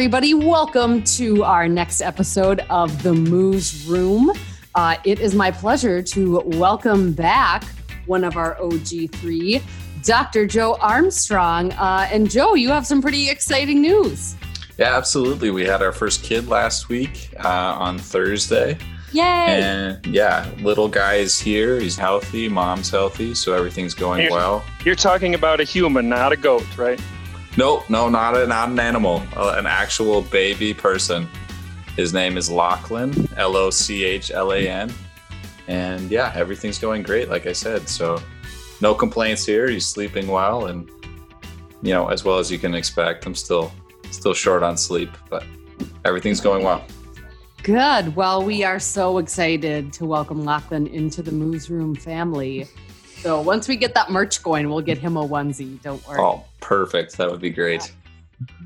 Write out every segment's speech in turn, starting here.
everybody. Welcome to our next episode of The Moos Room. Uh, it is my pleasure to welcome back one of our OG3, Dr. Joe Armstrong. Uh, and Joe, you have some pretty exciting news. Yeah, absolutely. We had our first kid last week uh, on Thursday. Yay! And yeah, little guy is here. He's healthy. Mom's healthy. So everything's going You're- well. You're talking about a human, not a goat, right? No, no, not, a, not an animal, uh, an actual baby person. His name is Lochlan, L O C H L A N. And yeah, everything's going great, like I said. So no complaints here. He's sleeping well and, you know, as well as you can expect. I'm still still short on sleep, but everything's going well. Good. Well, we are so excited to welcome Lochlan into the Moos Room family. So once we get that merch going, we'll get him a onesie. Don't worry. Oh, perfect. That would be great.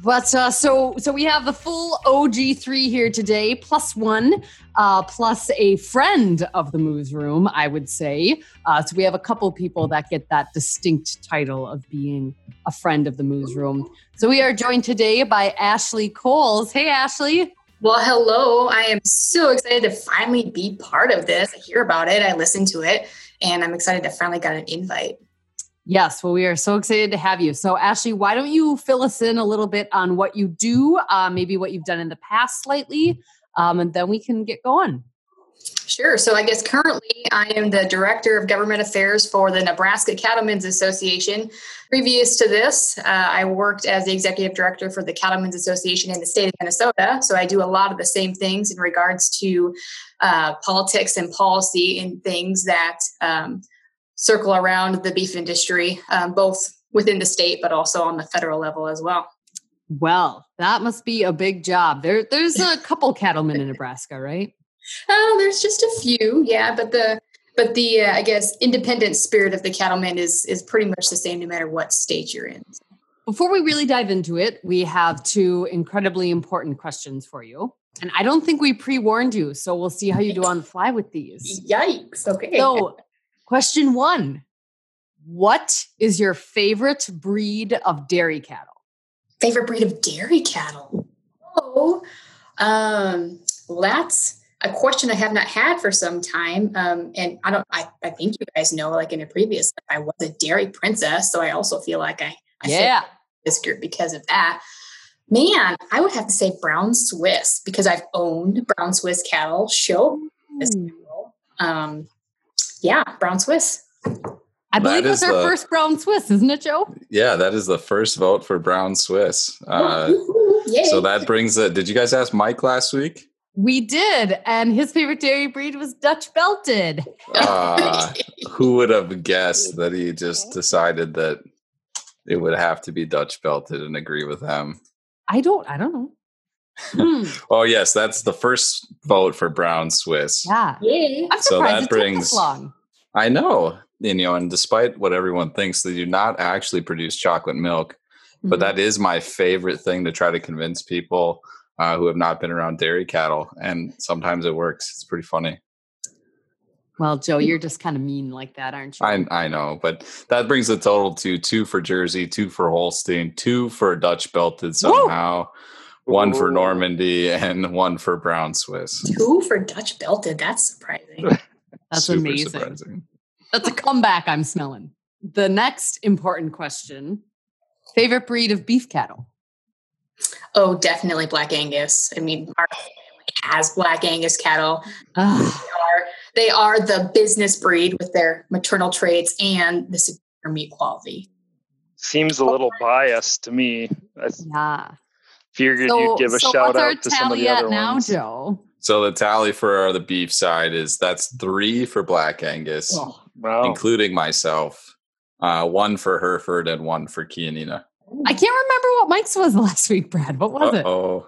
But uh, so so we have the full OG three here today, plus one, uh, plus a friend of the Moos Room, I would say. Uh, so we have a couple people that get that distinct title of being a friend of the Moos Room. So we are joined today by Ashley Kohls. Hey, Ashley. Well, hello. I am so excited to finally be part of this. I hear about it, I listen to it, and I'm excited to finally got an invite. Yes, well, we are so excited to have you. So, Ashley, why don't you fill us in a little bit on what you do, uh, maybe what you've done in the past slightly, um, and then we can get going. Sure. So, I guess currently I am the Director of Government Affairs for the Nebraska Cattlemen's Association. Previous to this, uh, I worked as the Executive Director for the Cattlemen's Association in the state of Minnesota. So, I do a lot of the same things in regards to uh, politics and policy and things that um, circle around the beef industry, um, both within the state, but also on the federal level as well. Well, that must be a big job. There, there's a couple cattlemen in Nebraska, right? Oh, there's just a few, yeah, but the but the uh, I guess independent spirit of the cattleman is is pretty much the same no matter what state you're in. Before we really dive into it, we have two incredibly important questions for you. And I don't think we pre warned you, so we'll see how you do on the fly with these. Yikes! Okay. So, question one What is your favorite breed of dairy cattle? favorite breed of dairy cattle. Oh, um, well, that's a question I have not had for some time. Um, and I don't. I, I think you guys know, like in a previous, life, I was a dairy princess, so I also feel like I, I fit Yeah. this group because of that. Man, I would have to say brown Swiss because I've owned brown Swiss cattle. Show this Hmm. Um, yeah, brown Swiss. I believe That it's is our the- first brown Swiss, isn't it, Joe? Yeah, that is the first vote for Brown Swiss. Uh, so that brings it. Did you guys ask Mike last week? We did, and his favorite dairy breed was Dutch Belted. Uh, who would have guessed that he just decided that it would have to be Dutch belted and agree with them? I don't, I don't know. Hmm, Oh, yes, that's the first vote for Brown Swiss. yeah, Yay. I'm So that it brings- this long. I know. And, you know, and despite what everyone thinks, they do not actually produce chocolate milk. But Mhm. that is my favorite thing to try to convince people uh, who have not been around dairy cattle. And sometimes it works. It's pretty funny. well, Joe, you're just kind of mean like that, aren't you? I, I know, but that brings the total to two for Jersey, two for Holstein, two for Dutch belted somehow, one for Normandy, and one for Brown Swiss. Two for Dutch belted. That's surprising. That's Super amazing. surprising. That's a comeback I'm smelling. The next important question favorite breed of beef cattle? Oh, definitely Black Angus. I mean, our family has Black Angus cattle. They are, they are the business breed with their maternal traits and the superior meat quality. Seems a little biased to me. I yeah. figured So, you'd give a so shout out to some of tally the at other now, ones. Joe? So the tally for the beef side is that's three for Black Angus, Oh, Wow. including myself, uh, one for Hereford, and one for Chianina. I can't remember what Mike's was last week, Brad. What was it? Oh,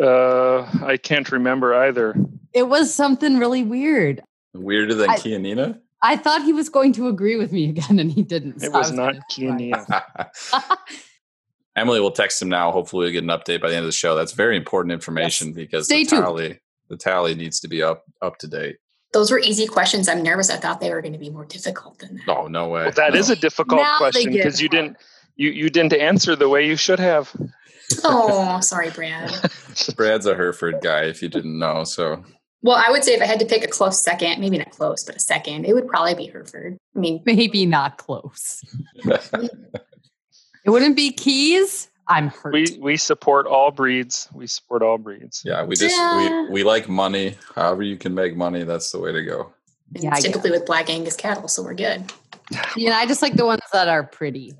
Uh, I can't remember either. It was something really weird. weirder than I- Chianina. I thought he was going to agree with me again, and he didn't. It so I was not gonna- Emily will text him now. Hopefully, we'll get an update by the end of the show. That's very important information because Stay the tuned. tally, the tally needs to be up up to date. Those were easy questions. I'm nervous. I thought they were going to be more difficult than that. Oh no way! Well, that no. is a difficult Now question because you didn't you you didn't answer the way you should have. Oh, sorry, Brad. Brad's a Hereford guy, if you didn't know. So Well, I would say if I had to pick a close second, maybe not close, but a second, it would probably be Hereford. I mean, Maybe not close. It wouldn't be keys. I'm hurt. We we support all breeds. We support all breeds. yeah, we just Yeah. we, we like money. However you can make money, that's the way to go. Yeah, I typically with Black Angus cattle, so we're good. Yeah, I just like the ones that are pretty.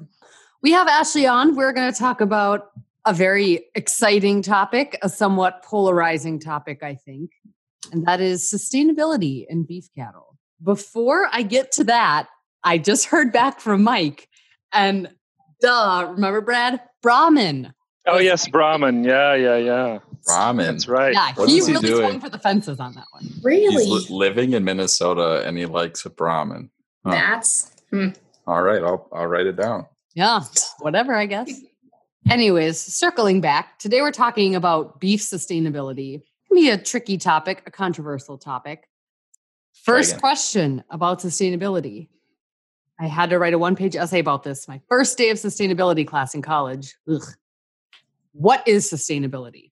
We have Ashley on. We're going to talk about a very exciting topic, a somewhat polarizing topic, I think, and that is sustainability in beef cattle. Before I get to that, I just heard back from Mike, and duh, remember Brad? Brahman. Oh yes, Brahman. Yeah, yeah, yeah. Ramen. That's right. Yeah, What he is he really doing? swung for the fences on that one. He's Really? li- living in Minnesota and he likes ramen. Huh. That's hmm. All right, I'll I'll write it down. Yeah, whatever, I guess. Anyways, circling back, today we're talking about beef sustainability. It can be a tricky topic, a controversial topic. First question about sustainability. I had to write a one page essay about this my first day of sustainability class in college. Ugh. What is sustainability?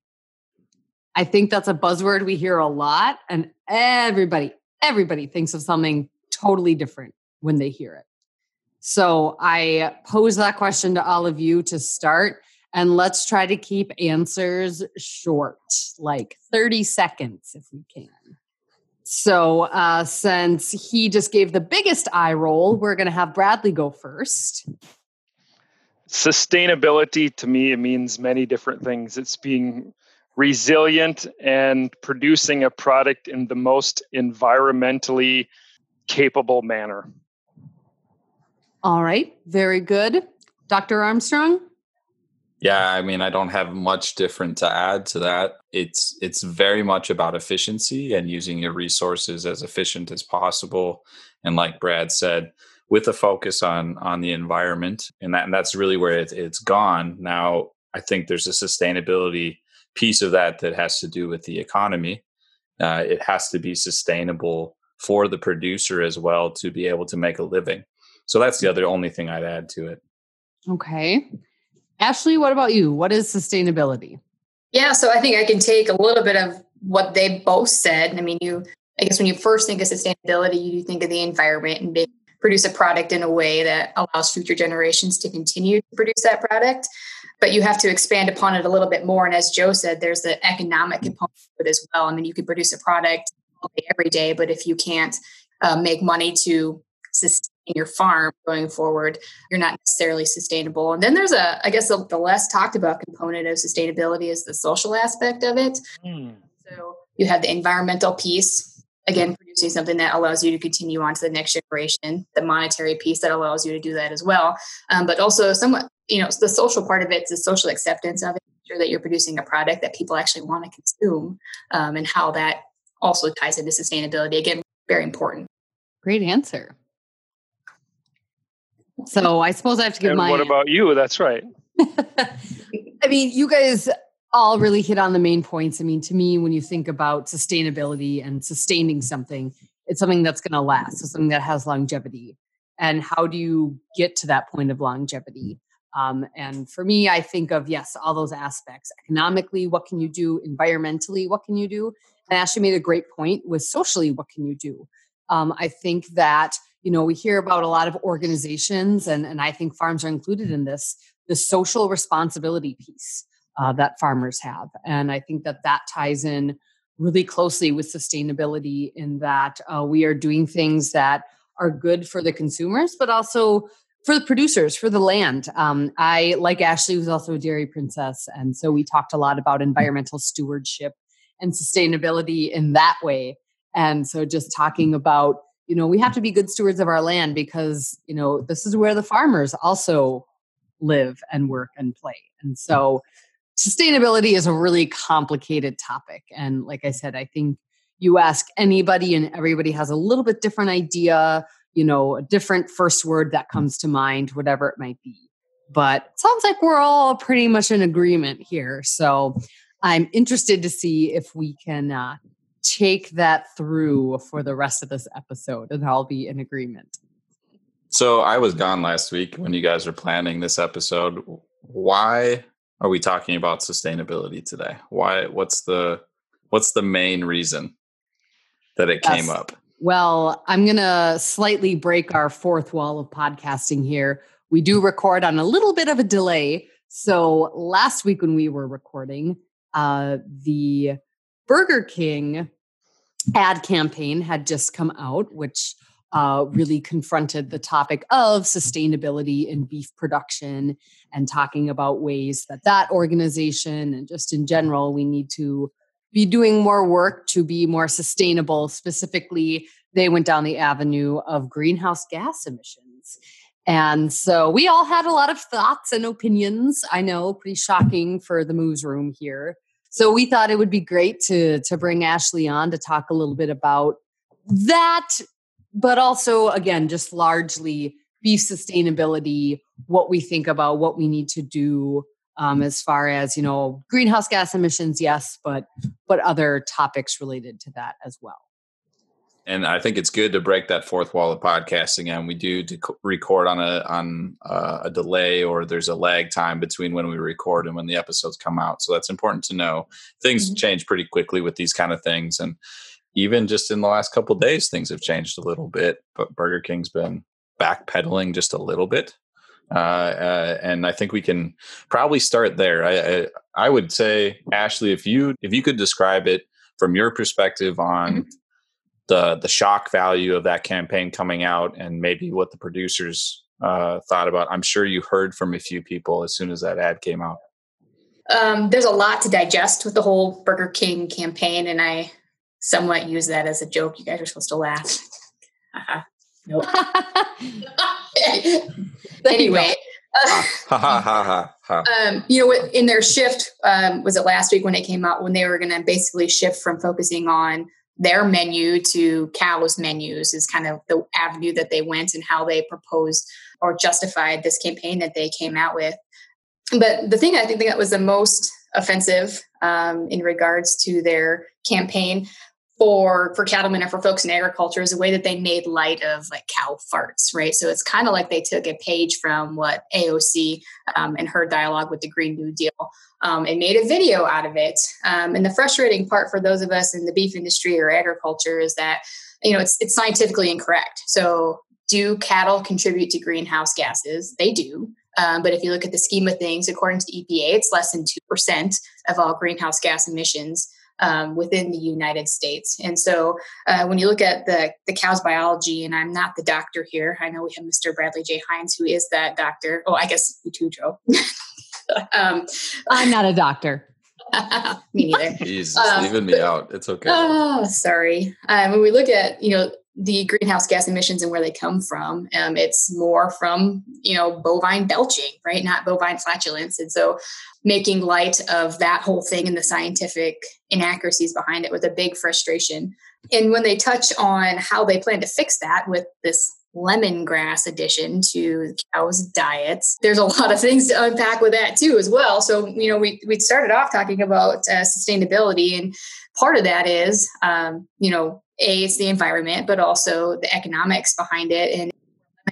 I think that's a buzzword we hear a lot, and everybody, everybody thinks of something totally different when they hear it. So I pose that question to all of you to start, and let's try to keep answers short, like 30 seconds if we can. So, uh, since he just gave the biggest eye roll, we're going to have Bradley go first. Sustainability to me it means many different things. It's being resilient and producing a product in the most environmentally capable manner. All right, very good. Dr. Armstrong? Yeah, I mean, I don't have much different to add to that. It's it's very much about efficiency and using your resources as efficient as possible. And like Brad said, with a focus on on the environment, and that and that's really where it, it's gone. Now, I think there's a sustainability piece of that that has to do with the economy. Uh, it has to be sustainable for the producer as well to be able to make a living. So that's the other only thing I'd add to it. Okay. Ashley, what about you? What is sustainability? Yeah, so I think I can take a little bit of what they both said. I mean, you, I guess when you first think of sustainability, you think of the environment and be, produce a product in a way that allows future generations to continue to produce that product. But you have to expand upon it a little bit more. And as Joe said, there's the economic component of it as well. I mean, you could produce a product all day, every day, but if you can't uh, make money to sustain your farm going forward, you're not necessarily sustainable. And then there's a, I guess, the, the less talked about component of sustainability is the social aspect of it. So you have the environmental piece, again, producing something that allows you to continue on to the next generation, the monetary piece that allows you to do that as well. Um, but also somewhat, you know, the social part of it is the social acceptance of it, sure that you're producing a product that people actually want to consume um, and how that also ties into sustainability. Again, very important. Great answer. So I suppose I have to give And my what about you? That's right. I mean, you guys all really hit on the main points. I mean, to me, when you think about sustainability and sustaining something, it's something that's going to last, so something that has longevity. And how do you get to that point of longevity? Um, and for me, I think of yes, all those aspects. Economically, what can you do? Environmentally, what can you do? And Ashley made a great point with socially, what can you do? Um, I think that you know we hear about a lot of organizations, and and I think farms are included in this. The social responsibility piece uh, that farmers have, and I think that that ties in really closely with sustainability in that uh, we are doing things that are good for the consumers, but also for the producers, for the land. Um, I, like Ashley, was also a dairy princess. And so we talked a lot about environmental stewardship and sustainability in that way. And so just talking about, you know, we have to be good stewards of our land because, you know, this is where the farmers also live and work and play. And so sustainability is a really complicated topic. And like I said, I think you ask anybody and everybody has a little bit different idea, you know, a different first word that comes to mind, whatever it might be. But it sounds like we're all pretty much in agreement here. So I'm interested to see if we can uh, take that through for the rest of this episode and I'll be in agreement. So I was gone last week when you guys were planning this episode. Why are we talking about sustainability today? Why? What's the what's the main reason that it yes. came up? Well, I'm going to slightly break our fourth wall of podcasting here. We do record on a little bit of a delay. So last week when we were recording, uh, the Burger King ad campaign had just come out, which uh, really confronted the topic of sustainability in beef production and talking about ways that that organization and just in general we need to be doing more work to be more sustainable. Specifically, they went down the avenue of greenhouse gas emissions. And so we all had a lot of thoughts and opinions. I know, pretty shocking for the moos room here. So we thought it would be great to to bring Ashley on to talk a little bit about that, but also again, just largely beef sustainability, what we think about what we need to do um, as far as you know greenhouse gas emissions yes but but other topics related to that as well and i think it's good to break that fourth wall of podcasting and we do record on a on uh, a delay or there's a lag time between when we record and when the episodes come out so that's important to know things mm-hmm. change pretty quickly with these kind of things and even just in the last couple days things have changed a little bit but burger king's been backpedaling just a little bit uh, uh, and I think we can probably start there. I, I, I would say, Ashley, if you if you could describe it from your perspective on mm-hmm. The the shock value of that campaign coming out, and maybe what the producers uh, thought about. I'm sure you heard from a few people as soon as that ad came out. Um, there's a lot to digest with the whole Burger King campaign, and I somewhat use that as a joke. You guys are supposed to laugh. Uh-huh. Nope. anyway. um, you know, in their shift, um, was it last week when it came out when they were going to basically shift from focusing on their menu to Cattle's menus is kind of the avenue that they went and how they proposed or justified this campaign that they came out with. But the thing I think that was the most offensive um, in regards to their campaign for for cattlemen or for folks in agriculture is a way that they made light of like cow farts, right? So it's kind of like they took a page from what AOC um, and her dialogue with the Green New Deal um, and made a video out of it. Um, and the frustrating part for those of us in the beef industry or agriculture is that you know it's it's scientifically incorrect. So do cattle contribute to greenhouse gases? They do. Um, but if you look at the scheme of things, according to the EPA, it's less than 2% of all greenhouse gas emissions um, within the United States. And so uh, when you look at the, the cow's biology, and I'm not the doctor here, I know we have Mr. Bradley J. Heins, who is that doctor. Oh, I guess you too, Joe. um, I'm not a doctor. me neither. He's um, leaving me out. It's okay. Oh, sorry. Um, when we look at, you know, the greenhouse gas emissions and where they come from. Um, it's more from you know bovine belching, right? Not bovine flatulence. And so, making light of that whole thing and the scientific inaccuracies behind it was a big frustration. And when they touch on how they plan to fix that with this lemongrass addition to cows' diets. There's a lot of things to unpack with that too, as well. So, you know, we we started off talking about uh, sustainability, and part of that is, um, you know, a it's the environment but also the economics behind it. And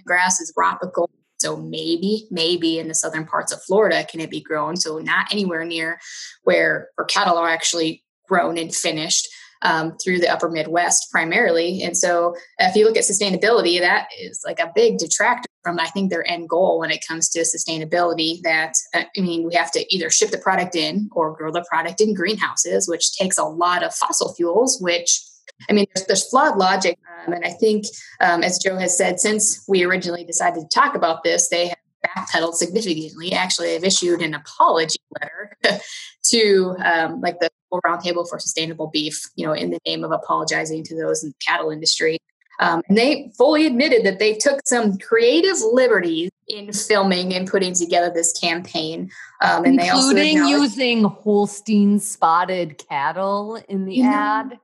grass is tropical so maybe maybe in the southern parts of florida can it be grown. So not anywhere near where our cattle are actually grown and finished um, through the upper midwest primarily. And so if you look at sustainability that is like a big detractor from i think their end goal when it comes to sustainability that uh, i mean we have to either ship the product in or grow the product in greenhouses which takes a lot of fossil fuels which I mean, there's, there's flawed logic. Um, and I think, um, as Joe has said, since we originally decided to talk about this, they have backpedaled significantly. Actually, they've issued an apology letter to um, like the Roundtable for Sustainable Beef, you know, in the name of apologizing to those in the cattle industry. Um, and they fully admitted that they took some creative liberties in filming and putting together this campaign. Um, and Including they also using Holstein spotted cattle in the ad.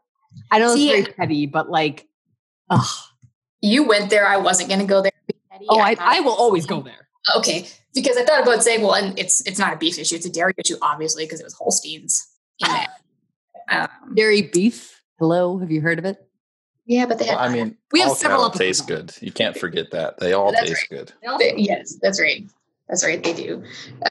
I know See, it's very petty, but like, ugh. You went there. I wasn't going to go there. Oh, I, I, I will always go there. Okay, because I thought about saying, well, and it's it's not a beef issue; it's a dairy issue, obviously, because it was Holsteins in Um, dairy beef. Hello, have you heard of it? Yeah, but they well, I mean, we have several taste good. You can't forget that they all taste right. good. They, yes, that's right. That's right. They do.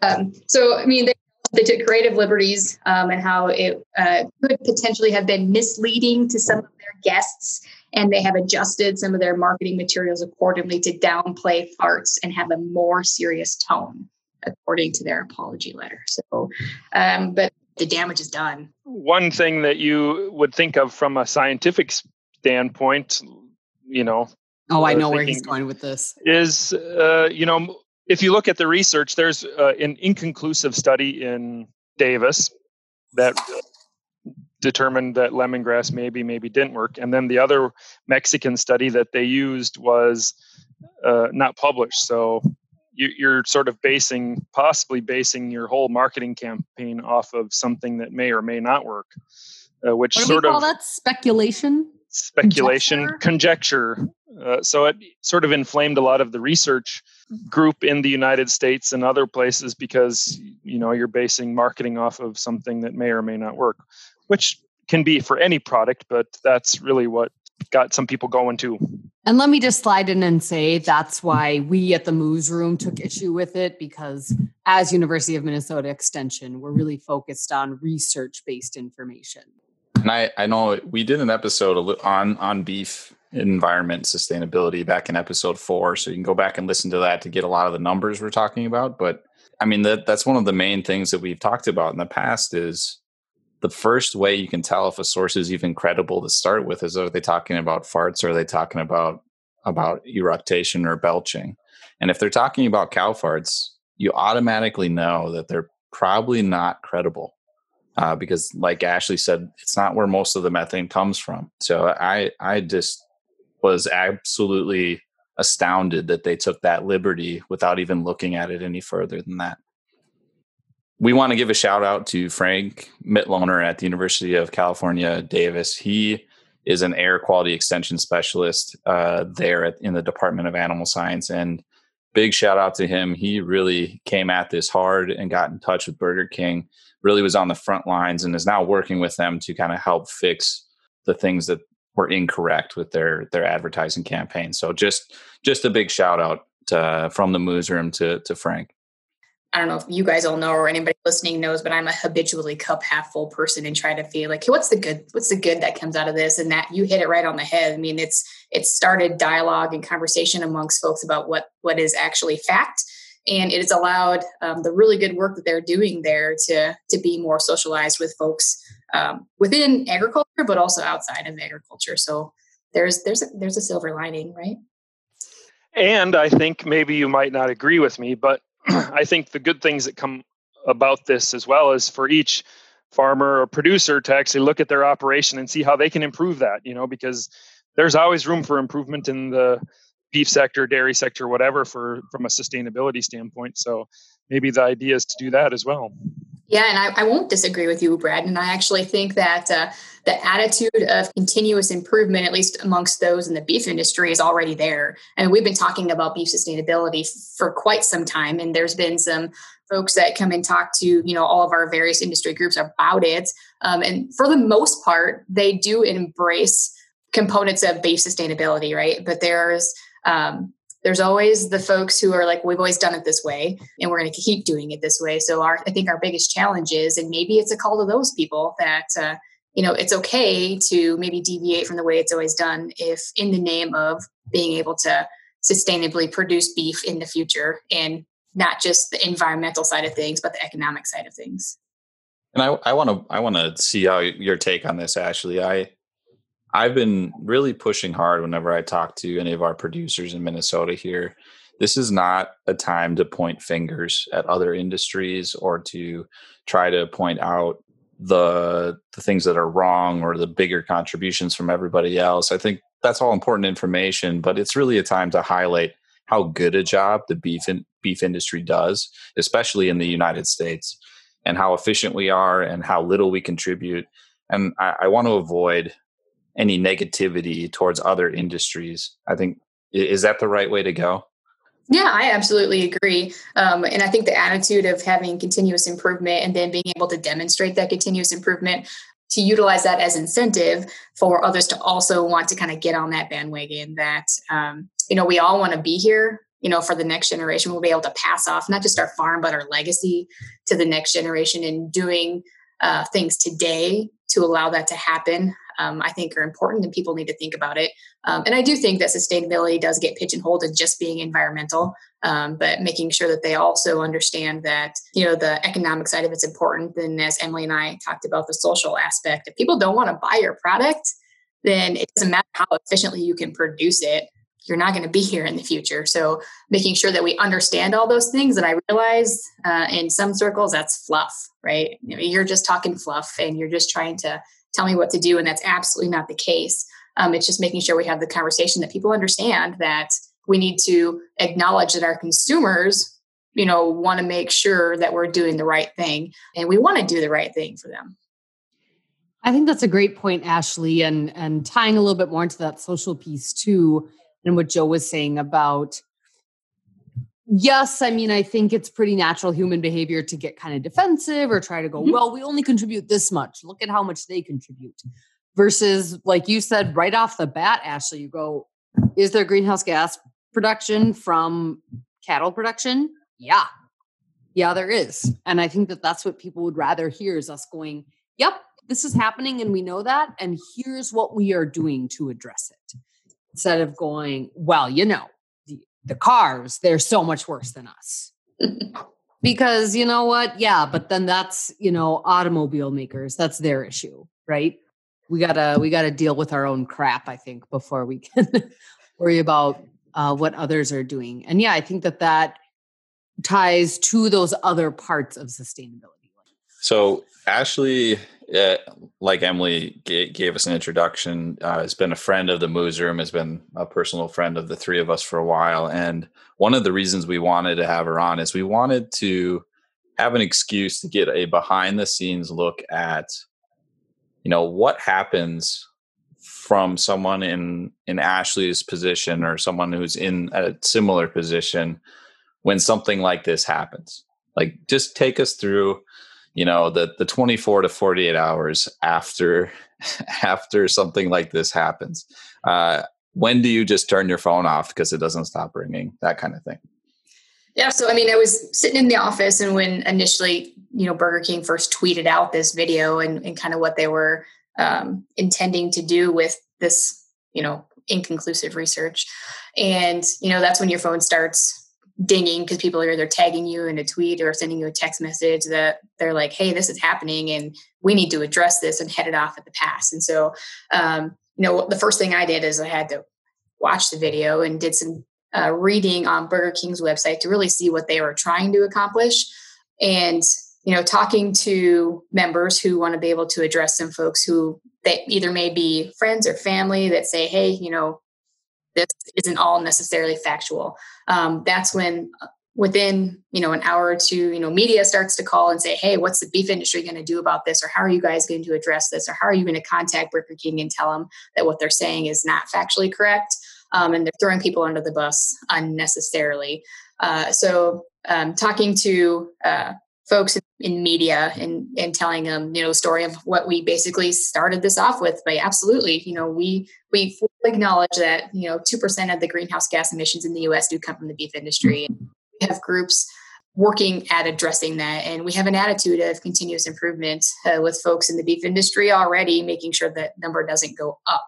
Um, so, I mean, they they took creative liberties um, and how it uh, could potentially have been misleading to some of their guests and they have adjusted some of their marketing materials accordingly to downplay farts and have a more serious tone according to their apology letter. So um, but the damage is done. One thing that you would think of from a scientific standpoint you know oh i uh, know where he's going with this. is uh, you know if you look at the research there's uh, an inconclusive study in davis that determined that lemongrass maybe maybe didn't work. And then the other mexican study that they used was uh, not published. So you, are sort of basing possibly basing your whole marketing campaign off of something that may or may not work uh, which what sort of that? Speculation? Speculation. Conjecture, conjecture. Uh, so it sort of inflamed a lot of the research group in the united states and other places because you know you're basing marketing off of something that may or may not work which can be for any product, but that's really what got some people going too. And let me just slide in and say that's why we at the Moos Room took issue with it because as University of Minnesota Extension, we're really focused on research-based information. And I, I know we did an episode on on beef environment sustainability back in episode four, so you can go back and listen to that to get a lot of the numbers we're talking about. But I mean that that's one of the main things that we've talked about in the past is the first way you can tell if a source is even credible to start with is are they talking about farts or are they talking about about eructation or belching? And if they're talking about cow farts you automatically know that they're probably not credible uh, because like ashley said it's not where most of the methane comes from. So i i just was absolutely astounded that they took that liberty without even looking at it any further than that we want to give a shout out to Frank Mitloehner at the University of California, Davis. He is an air quality extension specialist uh, there at, in the Department of Animal Science. And big shout out to him. He really came at this hard and got in touch with Burger King, really was on the front lines and is now working with them to kind of help fix the things that were incorrect with their their advertising campaign. So just just a big shout out to, from the Moos Room to, to Frank. I don't know if you guys all know or anybody listening knows, but I'm a habitually cup half full person and try to feel like, hey, what's the good? What's the good that comes out of this? And that you hit it right on the head. I mean, it's it's started dialogue and conversation amongst folks about what what is actually fact, and it has allowed um, the really good work that they're doing there to to be more socialized with folks um, within agriculture, but also outside of agriculture. So there's there's a, there's a silver lining, right? And I think maybe you might not agree with me, but I think the good things that come about this as well is for each farmer or producer to actually look at their operation and see how they can improve that, you know, because there's always room for improvement in the beef sector, dairy sector, whatever, for from a sustainability standpoint. So maybe the idea is to do that as well. Yeah, and I, I, won't disagree with you, Brad. And I actually think that uh, the attitude of continuous improvement, at least amongst those in the beef industry, is already there. And we've been talking about beef sustainability for quite some time, and there's been some folks that come and talk to you know all of our various industry groups about it. Um, and for the most part, they do embrace components of beef sustainability, right? But there's um, there's always the folks who are like we've always done it this way and we're going to keep doing it this way. So our i think our biggest challenge is and maybe it's a call to those people that uh, you know it's okay to maybe deviate from the way it's always done if in the name of being able to sustainably produce beef in the future and not just the environmental side of things but the economic side of things. And i want to i want to see how your take on this ashley. I I've been really pushing hard whenever I talk to any of our producers in Minnesota here. This is not a time to point fingers at other industries or to try to point out the the things that are wrong or the bigger contributions from everybody else. I think that's all important information, but it's really a time to highlight how good a job the beef in, beef industry does, especially in the United States, and how efficient we are and how little we contribute. And I, I want to avoid any negativity towards other industries. I think is that the right way to go? Yeah, I absolutely agree. Um, and I think the attitude of having continuous improvement and then being able to demonstrate that continuous improvement to utilize that as incentive for others to also want to kind of get on that bandwagon that, um, you know, we all want to be here you know, for the next generation, we'll be able to pass off not just our farm, but our legacy to the next generation and doing uh, things today to allow that to happen. Um, I think are important and people need to think about it. Um, and I do think that sustainability does get pigeonholed as just being environmental, um, but making sure that they also understand that you know the economic side of it's important. And as Emily and I talked about the social aspect, if people don't want to buy your product, then it doesn't matter how efficiently you can produce it you're not going to be here in the future. So making sure that we understand all those things. And I realize uh, in some circles that's fluff, right? You you're just talking fluff and you're just trying to tell me what to do. And that's absolutely not the case. Um, it's just making sure we have the conversation that people understand that we need to acknowledge that our consumers, you know, want to make sure that we're doing the right thing and we want to do the right thing for them. I think that's a great point, Ashley, and and tying a little bit more into that social piece too and what Joe was saying about yes, I mean, I think it's pretty natural human behavior to get kind of defensive or try to go, mm-hmm. well, we only contribute this much. Look at how much they contribute. Versus, like you said right off the bat, Ashley, you go, is there greenhouse gas production from cattle production? Yeah. Yeah, there is. And I think that that's what people would rather hear is us going, yep, this is happening and we know that. And here's what we are doing to address it instead of going, well, you know, the, the cars, they're so much worse than us. because you know what? Yeah, but then that's, you know, automobile makers, that's their issue, right? We gotta we gotta deal with our own crap, I think, before we can worry about uh, what others are doing. And yeah, I think that that ties to those other parts of sustainability. So Ashley uh, like Emily g- gave us an introduction, uh, has been a friend of the Moos Room, has been a personal friend of the three of us for a while. And one of the reasons we wanted to have her on is we wanted to have an excuse to get a behind the scenes look at, you know, what happens from someone in in Ashley's position or someone who's in a similar position when something like this happens. Like, just take us through you know the the 24 to 48 hours after after something like this happens. Uh, when do you just turn your phone off because it doesn't stop ringing? That kind of thing. Yeah so i mean i was sitting in the office and when initially you know burger king first tweeted out this video and, and kind of what they were um, intending to do with this you know inconclusive research. And you know that's when your phone starts dinging because people are either tagging you in a tweet or sending you a text message that they're like, hey, this is happening and we need to address this and head it off at the pass. And so, um, you know, the first thing I did is I had to watch the video and did some uh, reading on Burger King's website to really see what they were trying to accomplish. And, you know, talking to members who want to be able to address some folks who they either may be friends or family that say, hey, you know, this isn't all necessarily factual. Um, that's when uh, within you know an hour or two you know media starts to call and say hey what's the beef industry going to do about this? Or how are you guys going to address this? Or how are you going to contact burger king and tell them that what they're saying is not factually correct? Um, and they're throwing people under the bus unnecessarily. Uh, so um, talking to uh, folks in media and and telling them you know story of what we basically started this off with. But absolutely you know we we acknowledge that you know 2% of the greenhouse gas emissions in the US do come from the beef industry. We have groups working at addressing that and we have an attitude of continuous improvement uh, with folks in the beef industry already making sure that number doesn't go up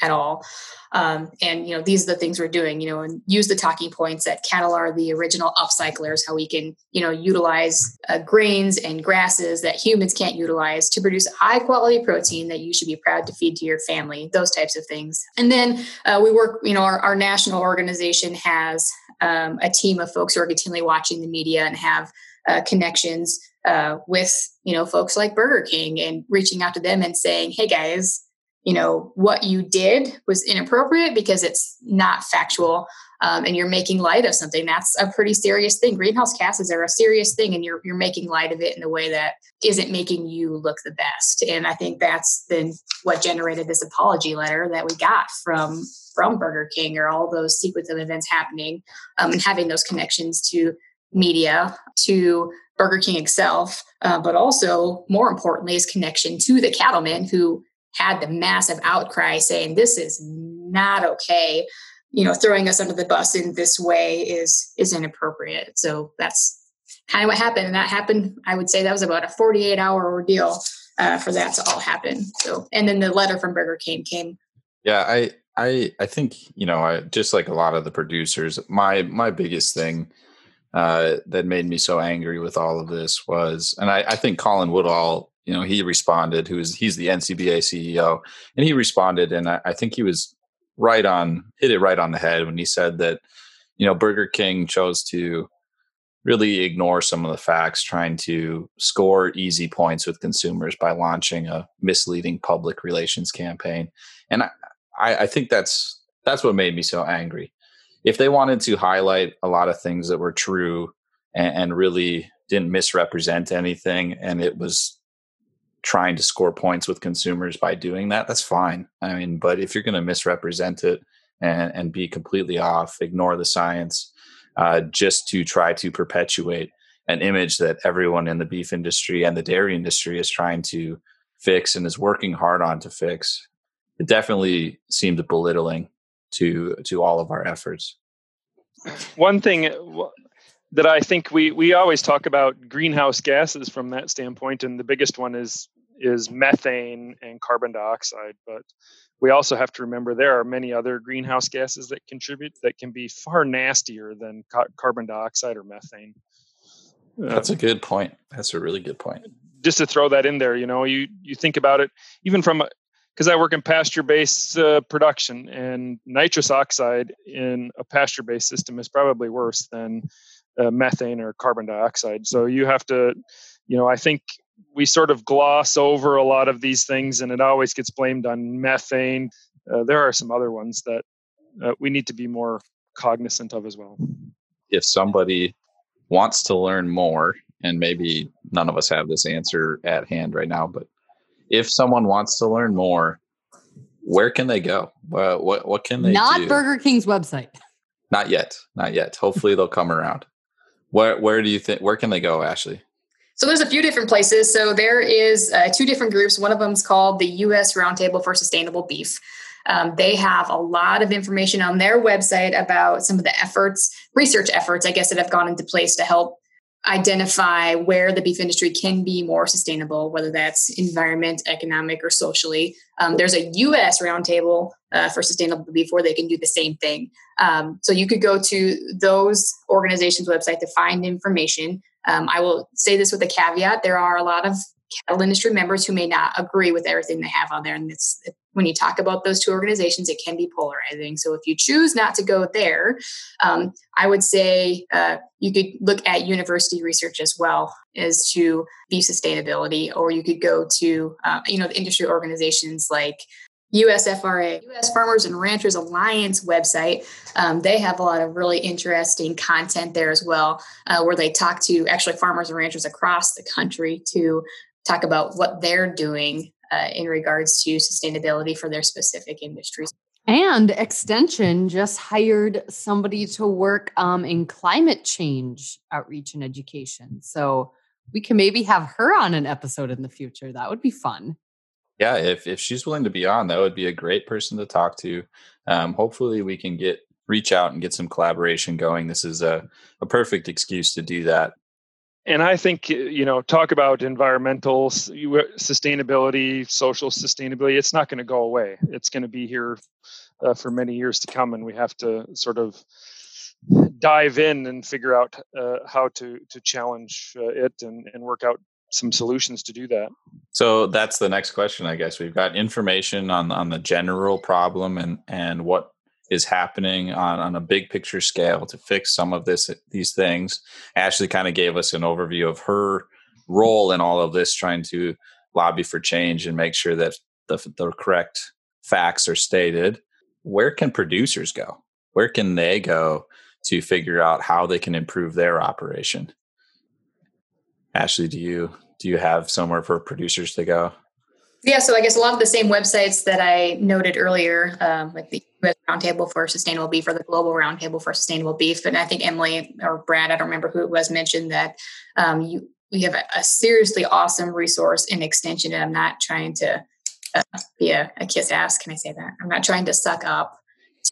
at all. Um, and you know, these are the things we're doing. You know, and use the talking points that cattle are the original upcyclers. How we can you know utilize uh, grains and grasses that humans can't utilize to produce high quality protein that you should be proud to feed to your family. Those types of things. And then uh, we work. You know, our, our national organization has um, a team of folks who are continually watching the media and have uh, connections uh, with you know folks like Burger King and reaching out to them and saying, "Hey guys." You know what you did was inappropriate because it's not factual um, and you're making light of something. That's a pretty serious thing. Greenhouse gases are a serious thing and you're, you're making light of it in a way that isn't making you look the best. And i think that's then what generated this apology letter that we got from from burger king or all those sequence of events happening um, and having those connections to media to burger king itself uh, but also more importantly is connection to the cattlemen who had the massive outcry saying this is not okay you know, throwing us under the bus in this way is is inappropriate. So that's kind of what happened, and that happened. I would say that was about a 48 hour ordeal uh, for that to all happen. So, and then the letter from Burger King came. Yeah, I I I think you know, I just like a lot of the producers. My my biggest thing uh, that made me so angry with all of this was, and I, I think Colin Woodall, you know, he responded. Who's he's the NCBA CEO, and he responded, and I, I think he was right on hit it right on the head when he said that you know Burger King chose to really ignore some of the facts, trying to score easy points with consumers by launching a misleading public relations campaign. And I, I, think that's that's what made me so angry. If they wanted to highlight a lot of things that were true and, and really didn't misrepresent anything, and it was trying to score points with consumers by doing that, that's fine. I mean, but if you're going to misrepresent it and, and be completely off, ignore the science, uh, just to try to perpetuate an image that everyone in the beef industry and the dairy industry is trying to fix and is working hard on to fix. It definitely seemed belittling to to all of our efforts. One thing that I think we we always talk about greenhouse gases from that standpoint, and the biggest one is is methane and carbon dioxide. But we also have to remember there are many other greenhouse gases that contribute that can be far nastier than ca- carbon dioxide or methane. That's a good point. That's a really good point. Just to throw that in there, you know, you you think about it even from because I work in pasture-based uh, production, and nitrous oxide in a pasture-based system is probably worse than uh, methane or carbon dioxide. So you have to, you know, I think we sort of gloss over a lot of these things and it always gets blamed on methane. Uh, there are some other ones that uh, we need to be more cognizant of as well. If somebody wants to learn more, and maybe none of us have this answer at hand right now, but if someone wants to learn more, where can they go? what what can they Not do? Burger King's website. Not yet. Not yet. Hopefully they'll come around. Where where do you think where can they go, Ashley? So there's a few different places. So there is uh, two different groups. One of them is called the U.S. Roundtable for Sustainable Beef. Um, they have a lot of information on their website about some of the efforts, research efforts, I guess, that have gone into place to help identify where the beef industry can be more sustainable, whether that's environment, economic, or socially. Um, there's a U.S. roundtable uh, for sustainable beef where they can do the same thing. Um, so you could go to those organizations' website to find information. Um, I will say this with a caveat: there are a lot of cattle industry members who may not agree with everything they have on there, and it's when you talk about those two organizations, it can be polarizing. So if you choose not to go there, um, I would say uh, you could look at university research as well as to be sustainability, or you could go to uh, you know the industry organizations like USFRA, US Farmers and Ranchers Alliance website. Um, they have a lot of really interesting content there as well, uh, where they talk to actually farmers and ranchers across the country to talk about what they're doing uh, in regards to sustainability for their specific industries. And Extension just hired somebody to work um, in climate change outreach and education. So we can maybe have her on an episode in the future. That would be fun yeah, if if she's willing to be on, that would be a great person to talk to. Um, hopefully, we can get reach out and get some collaboration going. This is a a perfect excuse to do that. And I think you know, talk about environmental sustainability, social sustainability. It's not going to go away. It's going to be here uh, for many years to come, and we have to sort of dive in and figure out uh, how to to challenge uh, it and, and work out some solutions to do that. So that's the next question, I guess. We've got information on on the general problem and and what is happening on, on a big picture scale to fix some of this these things. Ashley kind of gave us an overview of her role in all of this, trying to lobby for change and make sure that the, the correct facts are stated. Where can producers go? Where can they go to figure out how they can improve their operation? Ashley, do you do you have somewhere for producers to go? Yeah, so I guess a lot of the same websites that I noted earlier, um, like the US Roundtable for Sustainable Beef or the Global Roundtable for Sustainable Beef, and I think Emily or Brad, I don't remember who it was, mentioned that um, you we have a, a, seriously awesome resource in extension, and I'm not trying to uh, be a, a kiss ass. Can I say that? I'm not trying to suck up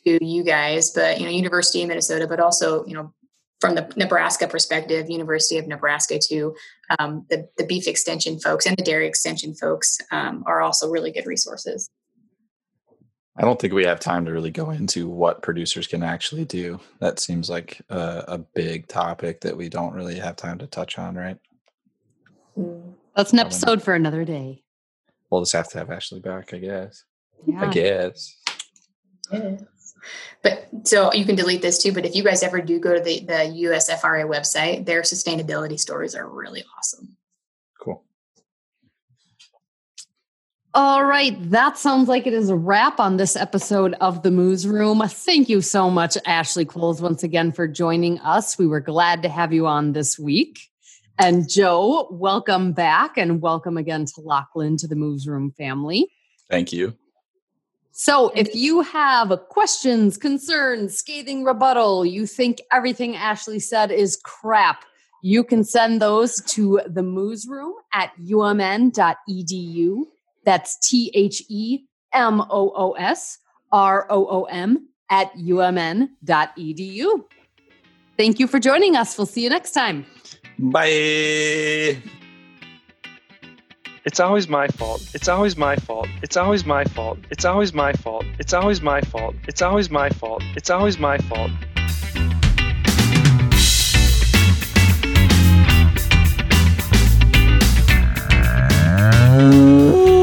to you guys, but you know, University of Minnesota, but also you know from the Nebraska perspective, University of Nebraska to um, the, the beef extension folks and the dairy extension folks um, are also really good resources. I don't think we have time to really go into what producers can actually do. That seems like a, a big topic that we don't really have time to touch on, right? Mm. That's an episode for another day. We'll just have to have Ashley back, I guess. Yeah. I guess. Yes. But so you can delete this too. But if you guys ever do go to the, the USFRA website, their sustainability stories are really awesome. Cool. All right, that sounds like it is a wrap on this episode of the Moos Room. Thank you so much, Ashley Kohls, once again for joining us. We were glad to have you on this week. And Joe, welcome back and welcome again to Lochlan to the Moos Room family. Thank you. So, if you have questions, concerns, scathing rebuttal, you think everything Ashley said is crap, you can send those to the Moos Room at umn.edu. That's T H E M O O S R O O M at umn.edu. Thank you for joining us. We'll see you next time. Bye. It's always my fault. It's always my fault. It's always my fault. It's always my fault. It's always my fault. It's always my fault. It's always my fault. Ooh.